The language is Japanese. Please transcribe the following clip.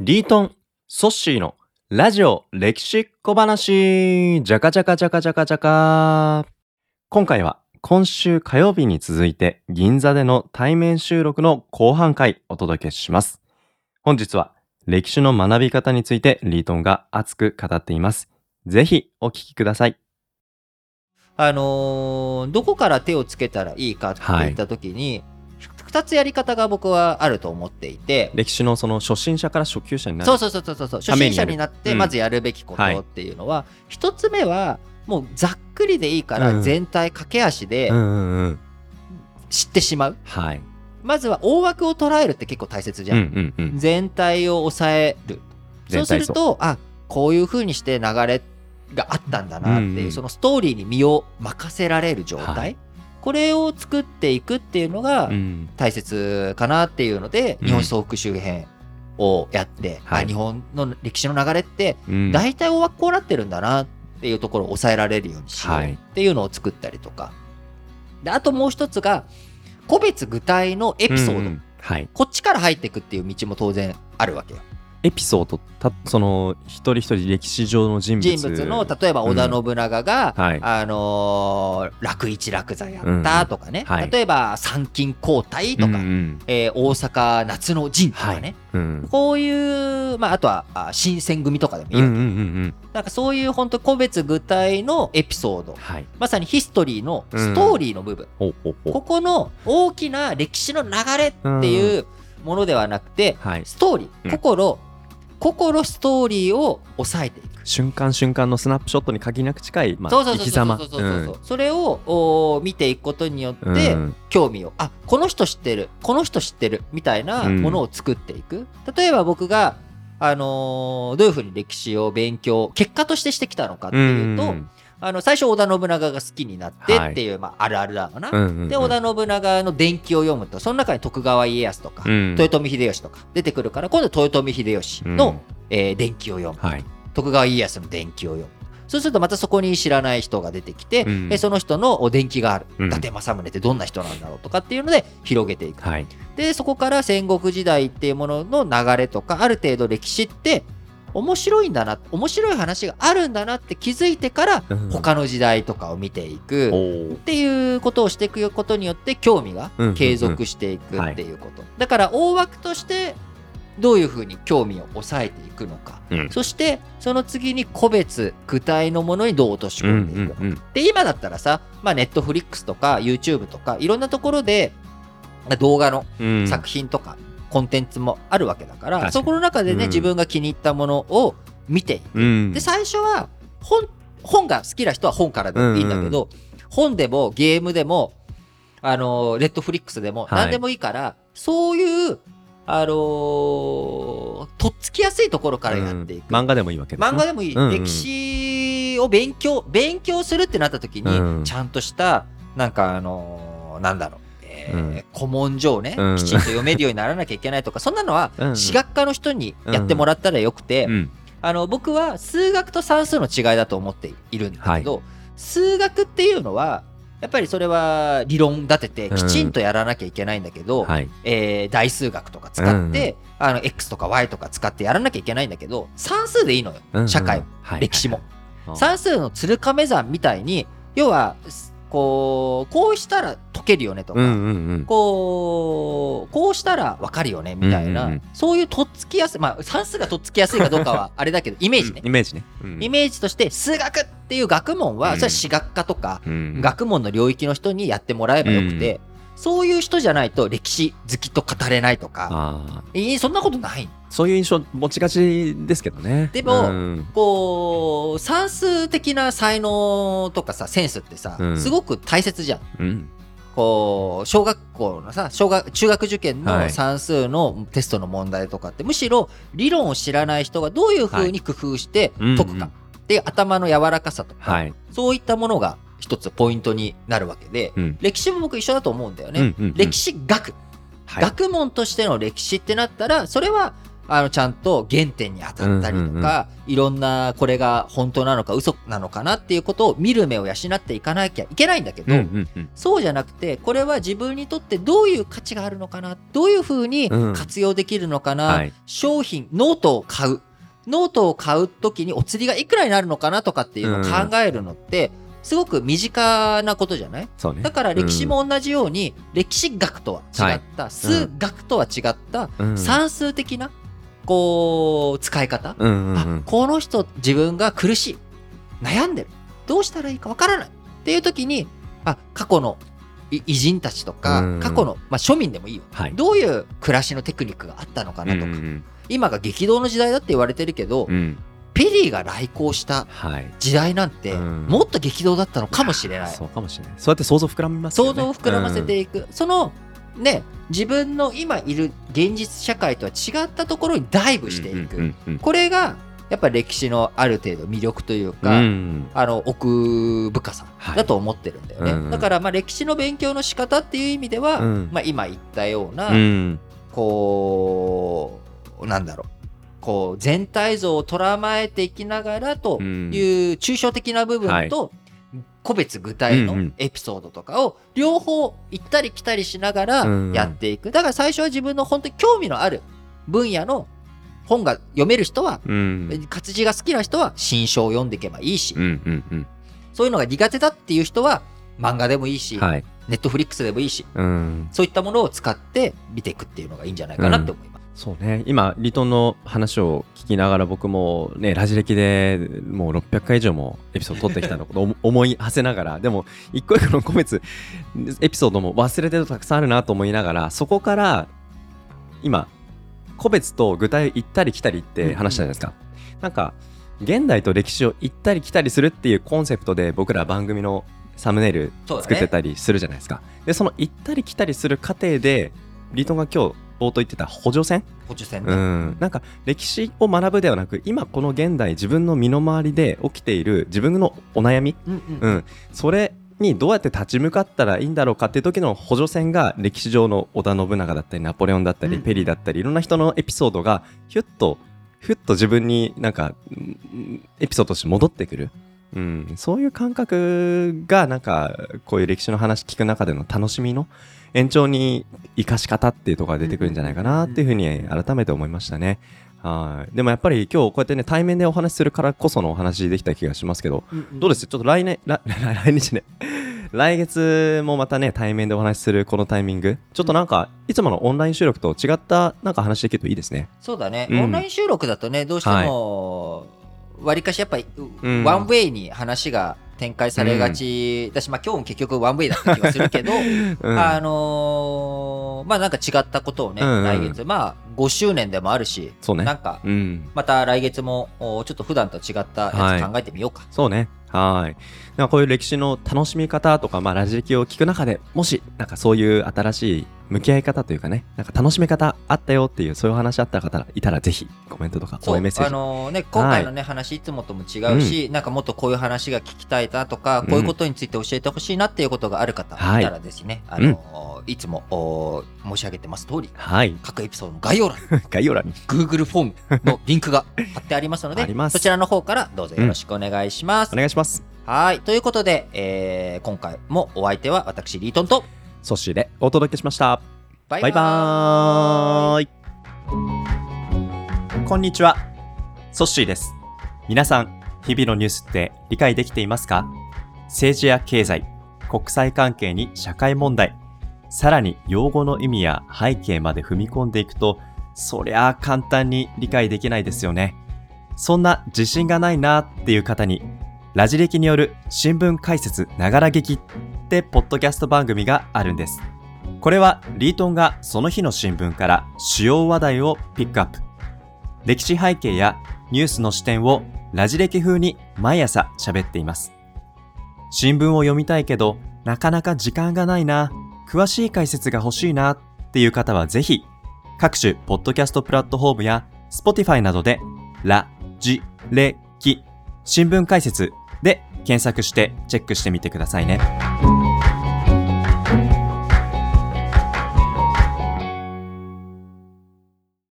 リートン、ソッシーのラジオ歴史小話、じゃかじゃかじゃかじゃかじゃか。今回は今週火曜日に続いて銀座での対面収録の後半回お届けします。本日は歴史の学び方についてリートンが熱く語っています。ぜひお聞きください。あのーどこから手をつけたらいいかって言った時に、二つやり方が僕はあると思っていて、歴史のその初心者から初級者になる。そうそうそうそう。そう初心者になってうん。まずやるべきことはいっていうのは、一つ目はもうざっくりでいいかうん。ら全体駆け足でうんうんうん。知ってしまう、はい。まずは大枠を捉えるって結構大切じうん。ゃん、うんうん。全体を抑える。そうするとあこういう風にして流れがあったんだなっていう、うんうん。そのストーリーに身を任せられる状態、はいこれを作っていくっていうのがうん。大切かなっていうので、うん。日本史総復習編をやって、はい。あ日本の歴史の流れってうん。大体大枠こうなってるんだなっていうところを抑えられるようにしようはい。っていうのを作ったりとか、であともう一つが個別具体のエピソード、はい。こっちから入っていくっていう道も当然あるわけよ。エピソードたその一人一人歴史上の人物。人物の例えば織田信長が、はい。あのー楽一楽座やったとかね、うんはい。例えば参勤交代とか、うんうん。えー大阪夏の陣とかね、うん。こういう、まあ、あとはあ新選組とかでもいいわけ、うんうんうんうん。なんかそういう本当個別具体のエピソード。はい。まさにヒストリーのストーリーの部分、ここの大きな歴史の流れっていうものではなくて、はい。ストーリうん。ー心、心ストーリーを抑えていく。瞬間瞬間のスナップショットに限りなく近いまあ生き様そうそ、れを見ていくことによって、興味をあこの人知ってるこの人知ってるみたいなものを作っていく、例えば僕が、あのーどういうふうに歴史を勉強結果としてしてきたのかっていうと、んあの最初織田信長が好きになってはい。っていう、まあ、あるあるだわな、うんうんうん。で織田信長の伝記を読むとその中に徳川家康とか、うん。豊臣秀吉とか出てくるから今度豊臣秀吉の、うん。えー伝記を読む。はい。徳川家康の伝記を読む。そうするとまたそこに知らない人が出てきて、うん。えその人のお伝記がある、うん。伊達政宗ってどんな人なんだろうとかっていうので広げていく。はい。でそこから戦国時代っていうものの流れとかある程度歴史って面白いんだな面白い話があるんだなって気づいてからうん。他の時代とかを見ていく、っていうことをしていくことによって興味がうんうんうん。継続していくっていうこと、だから大枠としてどういうふうに興味を抑えていくのか、うん。そしてその次に個別具体のものにどう落としうん込んでいくのか、うんうんで今だったらさ、まあ、ネットフリックスとか YouTube とかいろんなところで動画のうん。作品とかコンテンツもあるわけだから、そこの中でね、うん。自分が気に入ったものを見ていくうん。で最初は本本が好きな人は本からでもいいんだけど、本でもゲームでもあのレッドフリックスでもはい。何でもいいから、そういうあのーとっつきやすいところからやっていく、うん。漫画でもいいわけですね。漫画でもいい、うんうん。歴史を勉強勉強するってなった時に、うん。ちゃんとしたなんかあのーなんだろう、え古文書をね、うん。きちんと読めるようにならなきゃいけないとかそんなのはうん。史学科の人にやってもらったらよくて、うん。あの僕は数学と算数の違いだと思っているんだけど、数学っていうのはやっぱりそれは理論立ててきちんとやらなきゃいけないんだけど、はい。えー大数学とか使って、あの X とか Y とか使ってやらなきゃいけないんだけど算数でいいのよ、うん。うん社会も、はい。歴史も。はい。算数の鶴亀山みたいに要はこうこうしたら解けるよねとか、うんうんうん。こうこうしたら分かるよねみたいな、うんうんうん。そういうとっつきやすいまあ算数がとっつきやすいかどうかは あれだけどイメージね、イメージね。うん。イメージとして数学っていう学問は、うん。それは史学科とか、うん。学問の領域の人にやってもらえばよくて、そういう人じゃないと歴史好きと語れないとか、そんなことないそういう印象持ちがちですけどね。でもうん。こう算数的な才能とかさセンスってさ、うん。すごく大切じゃん。うん。こう小学校のさ小学中学受験はい。の算数のテストの問題とかって、むしろ理論を知らない人がどういうふうに工夫してはい解くか。っていう頭の柔らかさとか、はい。そういったものが一つポイントになるわけで、うん。歴史も僕一緒だと思うんだよね。うんうんうん。歴史学、はい。学問としての歴史ってなったらそれはあのちゃんと原点に当たったりとか、うんうんうん。いろんなこれが本当なのか嘘なのかなっていうことを見る目を養っていかなきゃいけないんだけど、うんうんうん。そうじゃなくてこれは自分にとってどういう価値があるのかなどういうふうにうん。活用できるのかな、はい。商品ノートを買う。ノートを買う時にお釣りがいくらになるのかなとかっていうのを考えるのって、すごく身近なことじゃない？ね。だから歴史も同じように、歴史学とは違った、数学とは違った、うん。算数的なこう使い方、うんうんうあんこの人自分が苦しい。悩んでる。どうしたらいいかわからないっていう時にあ過去のい偉人たちとか、うん過去の、まあ、庶民でもいいよ。はい。どういう暮らしのテクニックがあったのかなとか、うんうん今が激動の時代だって言われてるけど、うん。うんペリーが来航したはい。時代なんて、うん。もっと激動だったのかもしれない。そうかもしれない。そうやって想像膨らみますよね。想像を膨らませていく、そのね自分の今いる現実社会とは違ったところにダイブしていく、これがやっぱ歴史のある程度魅力といううか、ん。あの奥深さだと思ってるんだよね、はいうんうん。だからまあ歴史の勉強の仕方っていう意味では、うん。まあ、今言ったような、うん。こうなんだろう。こう全体像を捉まえていきながらとうん。いう抽象的な部分と、個別具体のうんうん。エピソードとかを両方行ったり来たりしながらうん。やっていく。だから最初は自分の本当に興味のある分野の本が読める人は、うん。活字が好きな人は新書を読んでいけばいいし、うんうんうん。そういうのが苦手だっていう人は漫画でもいいし、はい。ネットフリックスでもいいし、うん。そういったものを使って見ていくっていうのがいいんじゃないかなって思います。そうね。今リトンの話を聞きながら僕もねラジ歴でもう600回以上もエピソード取ってきたのことを思い馳せながらでも一個一個の個別エピソードも忘れてるとたくさんあるなと思いながらそこから今個別と具体行ったり来たりって話したじゃないですか、なんか現代と歴史を行ったり来たりするっていうコンセプトで僕ら番組のサムネイル作ってたりするじゃないですか、でその行ったり来たりする過程でリトンが今日冒頭言ってた補助線？補助線ね。うん、なんか歴史を学ぶではなく今この現代自分の身の回りで起きている自分のお悩み、うんうん。うん、それにどうやって立ち向かったらいいんだろうかっていう時の補助線が歴史上の織田信長だったりナポレオンだったり、うんペリーだったりいろんな人のエピソードがヒュッとふっと自分になんかうんエピソードとして戻ってくる、うん、そういう感覚がなんかこういう歴史の話聞く中での楽しみの延長に生かし方っていうところが出てくるんじゃないかなっていうふうに改めて思いましたね。はい。でもやっぱり今日こうやってね対面でお話しするからこそのお話できた気がしますけどうんうんどうです？ちょっと来年 来来日ね来月もまたね対面でお話しするこのタイミング。ちょっとなんかいつものオンライン収録と違ったなんか話できるといいですね。そうだね、うんオンライン収録だとねどうしてもわりかしやっぱり、うん。ワンウェイに話が展開されがちだし、まあ今日も結局ワンウェイだった気がするけど、うん。あのーまあなんか違ったことをね、うんうん。来月。まあ5周年でもあるし、そうね。なんかうん。また来月もおちょっと普段と違ったやつ考えてみようか。そうね。はい。こういう歴史の楽しみ方とか、まあ、ラジ歴を聞く中でもし、なんかそういう新しい向き合い方というかね、なんか楽しみ方あったよっていう、そういうお話あった方いたら、ぜひコメントとか応援メッセージ。あのね、今回のね、話いつもとも違うし、なんかもっとこういう話が聞きたいなとか、こういうことについて教えてほしいなっていうことがある方いたらですね、あのいつもお申し上げてます通りはい。各エピソードの概要欄に 概要欄に。Google フォームのリンクが貼ってありますのでそちらの方からどうぞよろしくお願いします、お願いします。はいということで、えー今回もお相手は私リートンとソッシーでお届けしました。バイバイバーイ。こんにちは。ソッシーです。皆さん、日々のニュースって理解できていますか？政治や経済、国際関係に社会問題、さらに用語の意味や背景まで踏み込んでいくと、そりゃあ簡単に理解できないですよね。そんな自信がないなっていう方に、ラジ歴による新聞解説ながら劇ってポッドキャスト番組があるんです。これはリートンがその日の新聞から主要話題をピックアップ。歴史背景やニュースの視点をラジ歴風に毎朝喋っています。新聞を読みたいけどなかなか時間がないな、詳しい解説が欲しいなっていう方はぜひ各種ポッドキャストプラットフォームや Spotify などでラジレキ新聞解説で検索してチェックしてみてくださいね。